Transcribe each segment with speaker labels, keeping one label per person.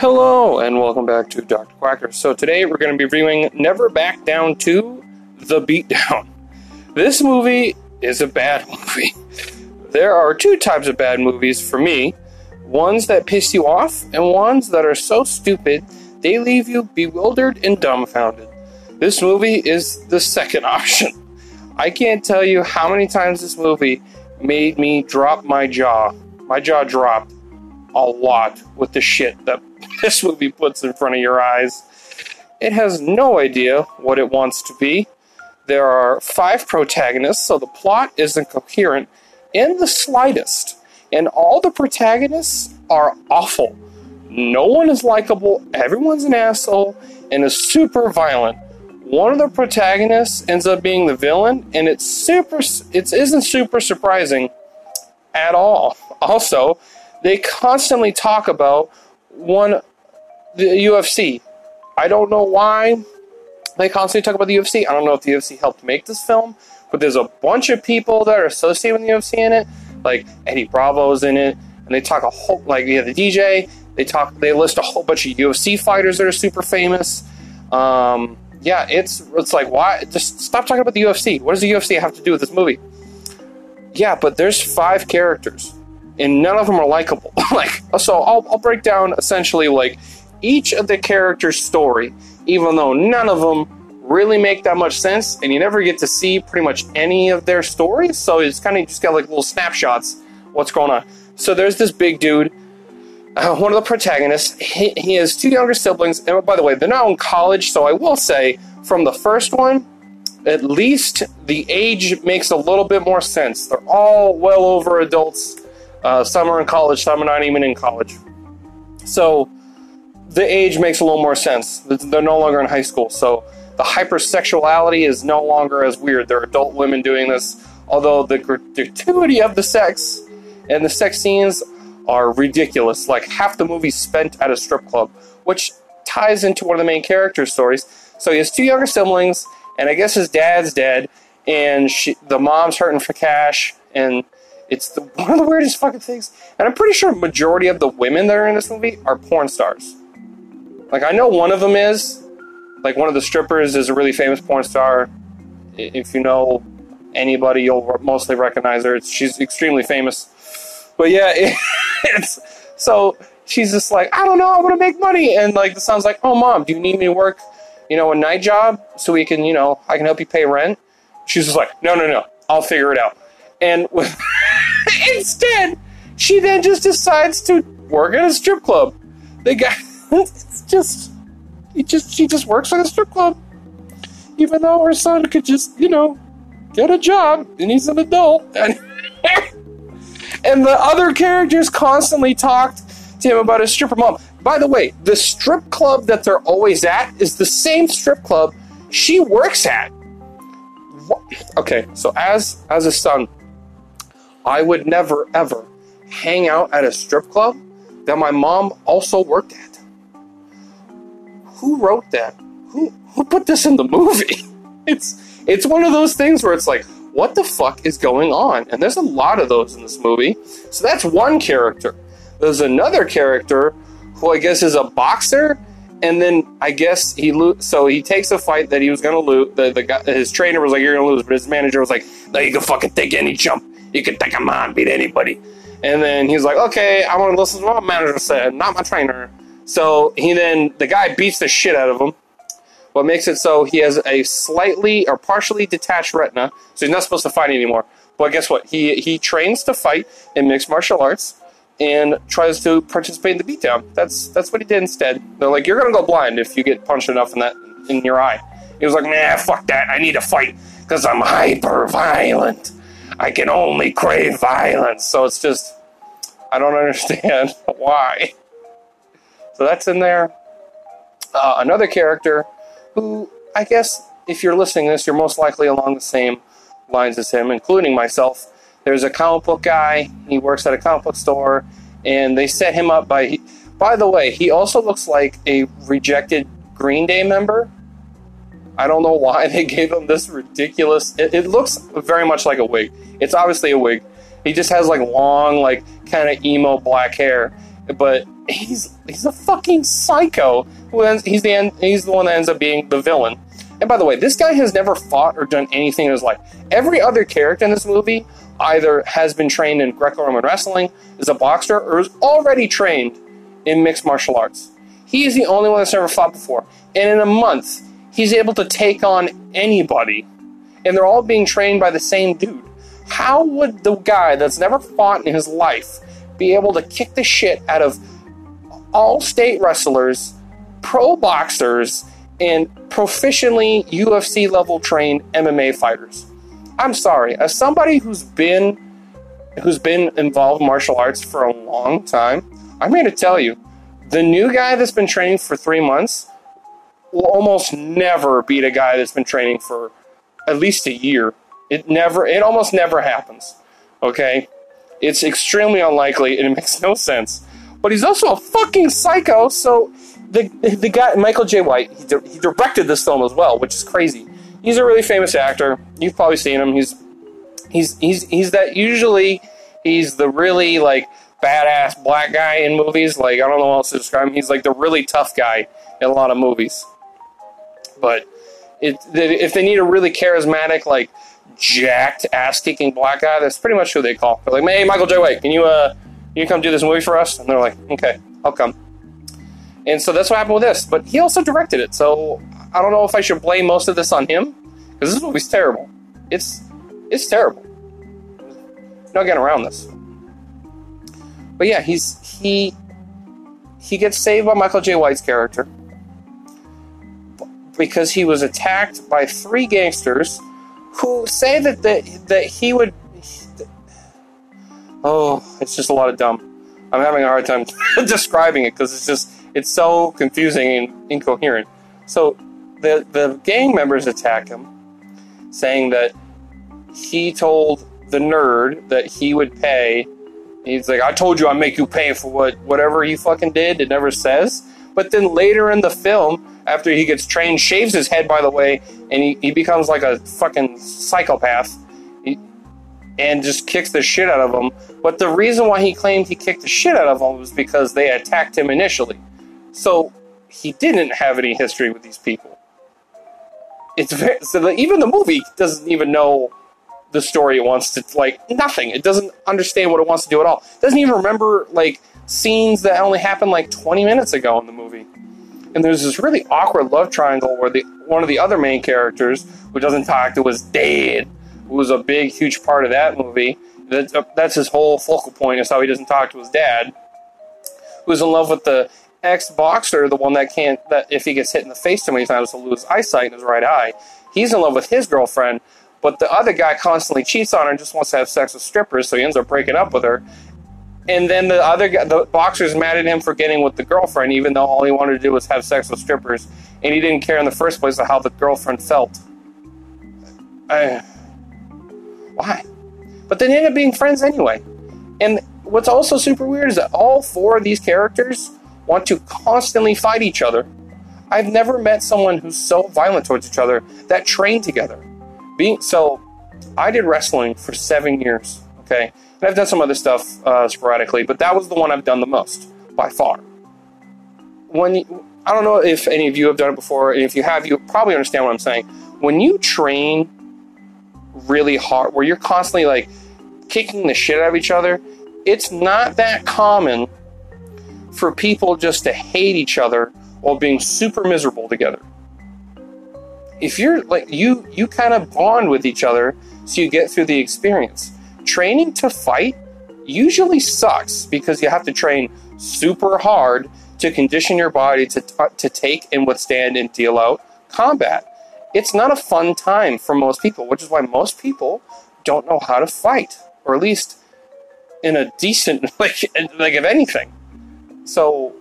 Speaker 1: Hello, and welcome back to Dr. Quacker. So, today we're going to be reviewing Never Back Down to The Beatdown. This movie is a bad movie. There are two types of bad movies for me ones that piss you off, and ones that are so stupid they leave you bewildered and dumbfounded. This movie is the second option. I can't tell you how many times this movie made me drop my jaw. My jaw dropped a lot with the shit that this movie puts in front of your eyes. It has no idea what it wants to be. There are five protagonists, so the plot isn't coherent in the slightest. And all the protagonists are awful. No one is likable, everyone's an asshole, and is super violent. One of the protagonists ends up being the villain, and it's super it isn't super surprising at all. Also, they constantly talk about one the UFC. I don't know why they constantly talk about the UFC. I don't know if the UFC helped make this film, but there's a bunch of people that are associated with the UFC in it. Like Eddie Bravo's in it, and they talk a whole like yeah the DJ. They talk they list a whole bunch of UFC fighters that are super famous. Um, yeah, it's it's like why just stop talking about the UFC. What does the UFC have to do with this movie? Yeah, but there's five characters, and none of them are likable. like so, I'll I'll break down essentially like each of the characters' story, even though none of them really make that much sense, and you never get to see pretty much any of their stories. So it's kind of just got like little snapshots. What's going on? So there's this big dude, uh, one of the protagonists. He, he has two younger siblings, and by the way, they're now in college. So I will say, from the first one, at least the age makes a little bit more sense. They're all well over adults. Uh, some are in college, some are not even in college. So the age makes a little more sense. They're no longer in high school, so the hypersexuality is no longer as weird. They're adult women doing this, although the gratuity of the sex and the sex scenes are ridiculous. Like half the movie spent at a strip club, which ties into one of the main characters' stories. So he has two younger siblings, and I guess his dad's dead, and she, the mom's hurting for cash, and it's the, one of the weirdest fucking things. And I'm pretty sure majority of the women that are in this movie are porn stars. Like I know one of them is, like one of the strippers is a really famous porn star. If you know anybody, you'll mostly recognize her. She's extremely famous. But yeah, it, it's so she's just like, I don't know, I want to make money, and like the son's like, Oh, mom, do you need me to work, you know, a night job so we can, you know, I can help you pay rent? She's just like, No, no, no, I'll figure it out. And with, instead, she then just decides to work at a strip club. The guy it's just he just she just works at a strip club. Even though her son could just, you know, get a job and he's an adult. And and the other characters constantly talked to him about his stripper mom. By the way, the strip club that they're always at is the same strip club she works at. What? Okay, so as as a son, I would never ever hang out at a strip club that my mom also worked at who wrote that? Who who put this in the movie? It's it's one of those things where it's like, what the fuck is going on? And there's a lot of those in this movie. So that's one character. There's another character who I guess is a boxer, and then I guess he lo- so he takes a fight that he was gonna lose. The, the guy, his trainer was like, "You're gonna lose," but his manager was like, "No, you can fucking take any jump. You can take a man, beat anybody." And then he's like, "Okay, I want to listen to what my manager said, not my trainer." So he then the guy beats the shit out of him. What makes it so he has a slightly or partially detached retina, so he's not supposed to fight anymore. But guess what? He he trains to fight in mixed martial arts and tries to participate in the beatdown. That's that's what he did instead. They're like, you're gonna go blind if you get punched enough in that in your eye. He was like, nah, fuck that. I need to fight because I'm hyper violent. I can only crave violence. So it's just, I don't understand why. So that's in there. Uh, another character who, I guess, if you're listening to this, you're most likely along the same lines as him, including myself. There's a comic book guy. He works at a comic book store, and they set him up by. By the way, he also looks like a rejected Green Day member. I don't know why they gave him this ridiculous. It, it looks very much like a wig. It's obviously a wig. He just has like long, like kind of emo black hair, but he's he's a fucking psycho. Who ends, he's the end, he's the one that ends up being the villain. And by the way, this guy has never fought or done anything in his life. Every other character in this movie either has been trained in Greco-Roman wrestling, is a boxer, or is already trained in mixed martial arts. He is the only one that's never fought before. And in a month, he's able to take on anybody. And they're all being trained by the same dude. How would the guy that's never fought in his life be able to kick the shit out of all state wrestlers, pro boxers, and proficiently UFC level trained MMA fighters? I'm sorry, as somebody who's been who's been involved in martial arts for a long time, I'm here to tell you, the new guy that's been training for three months will almost never beat a guy that's been training for at least a year. It never, it almost never happens. Okay, it's extremely unlikely, and it makes no sense. But he's also a fucking psycho. So the the guy Michael Jai White, he, di- he directed this film as well, which is crazy. He's a really famous actor. You've probably seen him. He's he's he's he's that usually he's the really like badass black guy in movies. Like I don't know how else to describe him. He's like the really tough guy in a lot of movies. But it, if they need a really charismatic, like jacked, ass kicking black guy, that's pretty much who they call. They're like, "Hey, Michael Jai White, can you uh, can you come do this movie for us?" And they're like, "Okay, I'll come." And so that's what happened with this. But he also directed it, so I don't know if I should blame most of this on him because this movie's terrible. It's it's terrible. No getting around this. But yeah, he's he he gets saved by Michael Jai White's character because he was attacked by three gangsters who say that the, that he would. Oh, it's just a lot of dumb. I'm having a hard time describing it because it's just it's so confusing and incoherent. So the the gang members attack him, saying that he told the nerd that he would pay. He's like, I told you I'd make you pay for what whatever he fucking did. It never says. But then later in the film, after he gets trained, shaves his head, by the way, and he, he becomes like a fucking psychopath he, and just kicks the shit out of them. But the reason why he claimed he kicked the shit out of them was because they attacked him initially. So he didn't have any history with these people. It's very, so the, even the movie doesn't even know the story it wants to like nothing. It doesn't understand what it wants to do at all. It doesn't even remember like scenes that only happened like 20 minutes ago in the movie. And there's this really awkward love triangle where the one of the other main characters, who doesn't talk to his dad, who was a big, huge part of that movie. That's, uh, that's his whole focal point is how he doesn't talk to his dad. Who's in love with the ex boxer, the one that can't that if he gets hit in the face too many times he'll lose eyesight in his right eye. He's in love with his girlfriend, but the other guy constantly cheats on her and just wants to have sex with strippers, so he ends up breaking up with her. And then the other the boxer's mad at him for getting with the girlfriend, even though all he wanted to do was have sex with strippers, and he didn't care in the first place of how the girlfriend felt. I, why? But they ended up being friends anyway. And what's also super weird is that all four of these characters want to constantly fight each other. I've never met someone who's so violent towards each other that train together. Being so, I did wrestling for seven years. Okay, and I've done some other stuff uh, sporadically, but that was the one I've done the most by far. When I don't know if any of you have done it before, and if you have, you probably understand what I'm saying. When you train really hard, where you're constantly like kicking the shit out of each other, it's not that common for people just to hate each other while being super miserable together. If you're like you you kind of bond with each other so you get through the experience. Training to fight usually sucks because you have to train super hard to condition your body to to take and withstand and deal out combat. It's not a fun time for most people, which is why most people don't know how to fight, or at least in a decent like like if anything. So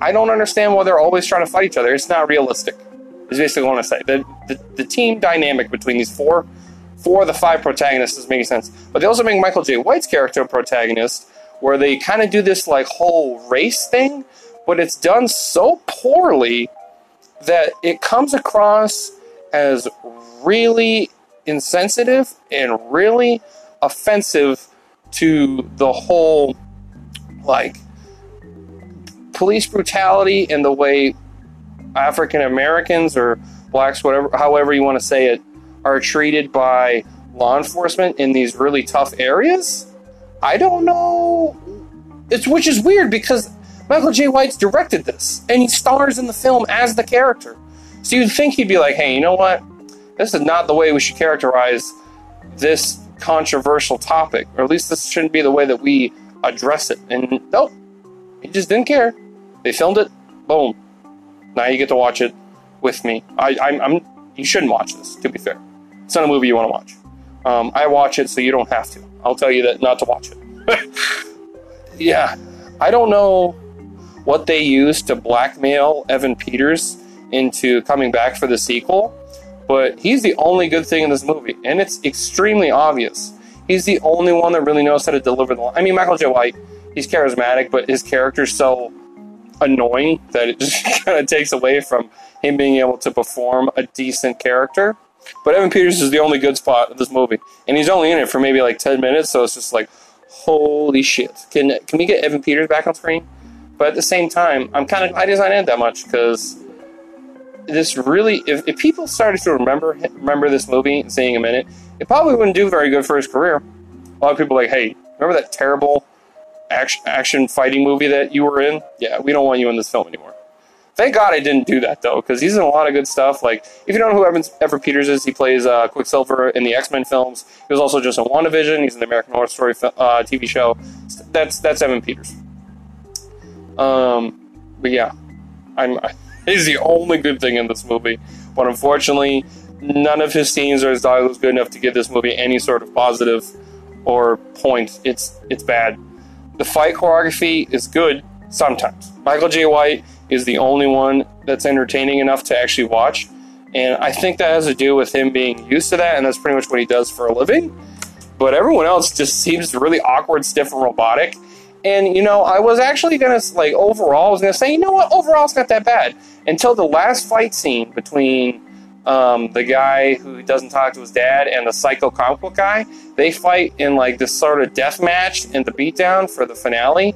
Speaker 1: I don't understand why they're always trying to fight each other. It's not realistic. Is basically what I say. The, the the team dynamic between these four four of the five protagonists is making sense. But they also make Michael Jai White's character a protagonist, where they kind of do this like whole race thing, but it's done so poorly that it comes across as really insensitive and really offensive to the whole like police brutality and the way African Americans or blacks, whatever, however you want to say it, are treated by law enforcement in these really tough areas. I don't know. It's which is weird because Michael Jai White's directed this and he stars in the film as the character. So you'd think he'd be like, "Hey, you know what? This is not the way we should characterize this controversial topic, or at least this shouldn't be the way that we address it." And nope, he just didn't care. They filmed it. Boom. Now you get to watch it with me. I, I'm, I'm you shouldn't watch this. To be fair, it's not a movie you want to watch. Um, I watch it so you don't have to. I'll tell you that not to watch it. yeah, I don't know what they used to blackmail Evan Peters into coming back for the sequel, but he's the only good thing in this movie, and it's extremely obvious. He's the only one that really knows how to deliver the line. I mean, Michael Jai White, he's charismatic, but his character's so annoying that it just kind of takes away from him being able to perform a decent character. But Evan Peters is the only good spot in this movie, and he's only in it for maybe like ten minutes, so it's just like, holy shit! Can can we get Evan Peters back on screen? But at the same time, I'm kind of glad he's not in it that much because this really, if, if people started to remember remember this movie and seeing him in it, it probably wouldn't do very good for his career. A lot of people like, hey, remember that terrible action, action fighting movie that you were in? Yeah, we don't want you in this film anymore. Thank God I didn't do that though, because he's in a lot of good stuff. Like, if you don't know who Evan, Peters is, he plays uh, Quicksilver in the X Men films. He was also just in WandaVision. He's in the American Horror Story uh, TV show. That's that's Evan Peters. Um, but yeah, I'm. He's the only good thing in this movie, but unfortunately, none of his scenes or his dialogue is good enough to give this movie any sort of positive or point. It's it's bad. The fight choreography is good sometimes. Michael Jai White is the only one that's entertaining enough to actually watch. And I think that has to do with him being used to that, and that's pretty much what he does for a living. But everyone else just seems really awkward, stiff, and robotic. And you know, I was actually gonna like overall, I was gonna say, you know what, overall it's not that bad until the last fight scene between um, the guy who doesn't talk to his dad and the psycho comic book guy. They fight in like this sort of death match in the beatdown for the finale,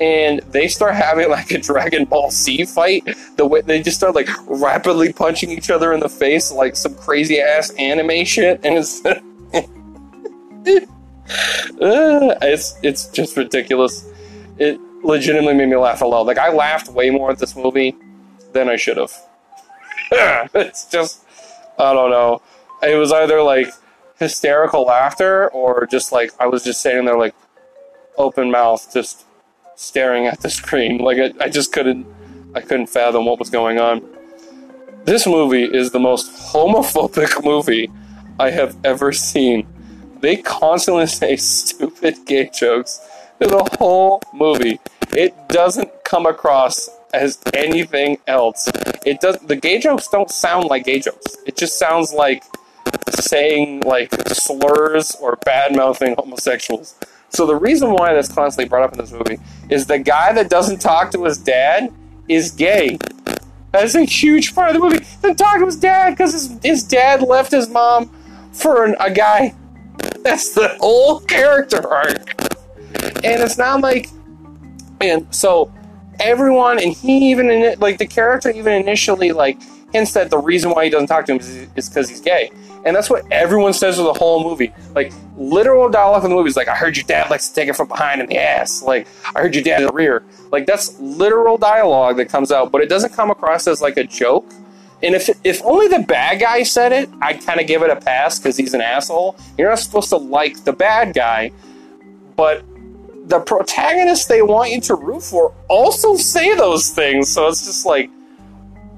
Speaker 1: and they start having like a Dragon Ball Z fight. The way they just start like rapidly punching each other in the face, like some crazy ass anime shit, and it's it's it's just ridiculous. It legitimately made me laugh a lot. Like I laughed way more at this movie than I should have. it's just I don't know. It was either like hysterical laughter or just like I was just sitting there like open mouth, just staring at the screen. Like I, I just couldn't I couldn't fathom what was going on. This movie is the most homophobic movie I have ever seen. They constantly say stupid gay jokes through the whole movie. It doesn't come across as anything else. It does the gay jokes don't sound like gay jokes. It just sounds like saying like slurs or bad mouthing homosexuals. So the reason why that's constantly brought up in this movie is the guy that doesn't talk to his dad is gay. That's a huge part of the movie. He doesn't talk to his dad because his, his dad left his mom for an, a guy. That's the whole character arc. And it's not like, and so everyone, and he even like the character even initially like hints that the reason why he doesn't talk to him is because he's gay. And that's what everyone says for the whole movie. Like, literal dialogue in the movie is like, I heard your dad likes to take it from behind in the ass. Like, I heard your dad in the rear. Like, that's literal dialogue that comes out, but it doesn't come across as like a joke. And if if only the bad guy said it, I'd kind of give it a pass because he's an asshole. You're not supposed to like the bad guy, but the protagonists they want you to root for also say those things. So it's just like,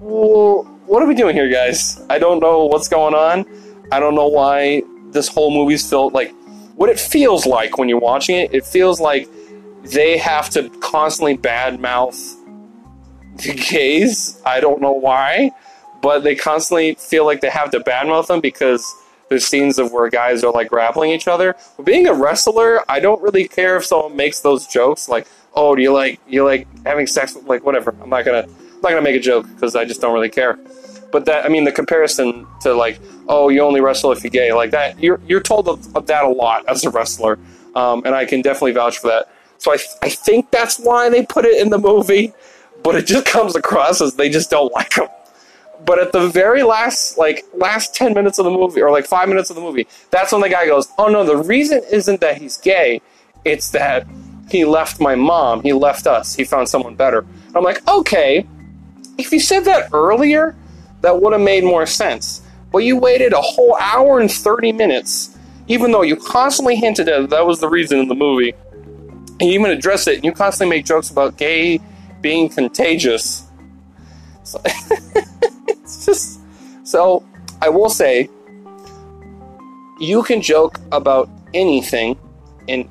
Speaker 1: well, what are we doing here, guys? I don't know what's going on. I don't know why this whole movie's felt like what it feels like when you're watching it. It feels like they have to constantly badmouth the gays. I don't know why, but they constantly feel like they have to badmouth them because there's scenes of where guys are like grappling each other. But being a wrestler, I don't really care if someone makes those jokes like, "Oh, do you like you like having sex with like whatever." I'm not gonna I'm not gonna make a joke because I just don't really care. But that I mean the comparison to like, oh, you only wrestle if you're gay, like that. You're you're told of, of that a lot as a wrestler, um, and I can definitely vouch for that. So I I think that's why they put it in the movie. but it just comes across as they just don't like him. But at the very last, like last ten minutes of the movie, or like five minutes of the movie, that's when the guy goes, "Oh no, the reason isn't that he's gay; it's that he left my mom. He left us. He found someone better." I'm like, okay, if you said that earlier, that would have made more sense. But you waited a whole hour and thirty minutes, even though you constantly hinted at that was the reason in the movie. And you even address it, and you constantly make jokes about gay being contagious. So, it's just so I will say you can joke about anything and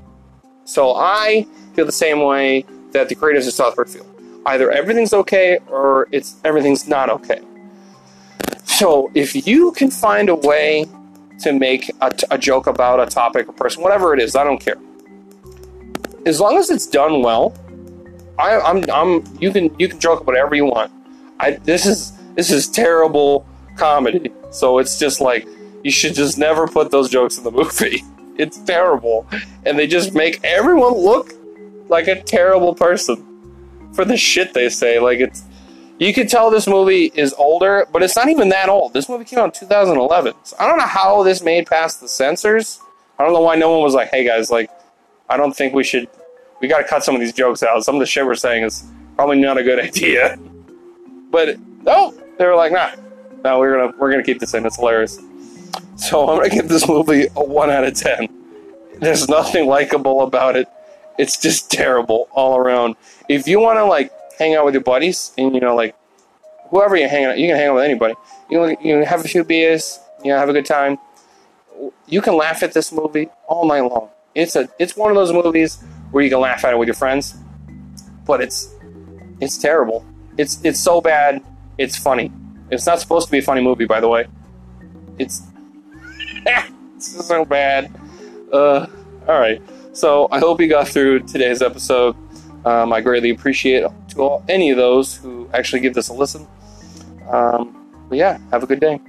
Speaker 1: so I feel the same way that the creators of South Park feel. Either everything's okay or it's everything's not okay. So if you can find a way to make a, joke about a topic, a person, whatever it is, I don't care. As long as it's done well, I, I'm, I'm, you can, you can joke whatever you want. I, this is, this is terrible comedy. So it's just like you should just never put those jokes in the movie. It's terrible, and they just make everyone look like a terrible person for the shit they say. Like it's, you can tell this movie is older, but it's not even that old. This movie came out in 2011. So I don't know how this made past the censors. I don't know why no one was like, "Hey guys, like, I don't think we should. We got to cut some of these jokes out. Some of the shit we're saying is probably not a good idea." But no, they were like, "Nah, no, we're gonna we're gonna keep this in. It's hilarious." So I'm gonna give this movie a one out of ten. There's nothing likable about it. It's just terrible all around. If you want to like hang out with your buddies and you know like whoever you're hanging out, you can hang out with anybody. You can, you have a few beers, you know, have a good time. You can laugh at this movie all night long. It's a it's one of those movies where you can laugh at it with your friends, but it's it's terrible. It's it's so bad. It's funny. It's not supposed to be a funny movie, by the way. It's it's so bad. Uh, all right. So I hope you got through today's episode. Um, I greatly appreciate to all any of those who actually give this a listen. Um, but yeah, have a good day.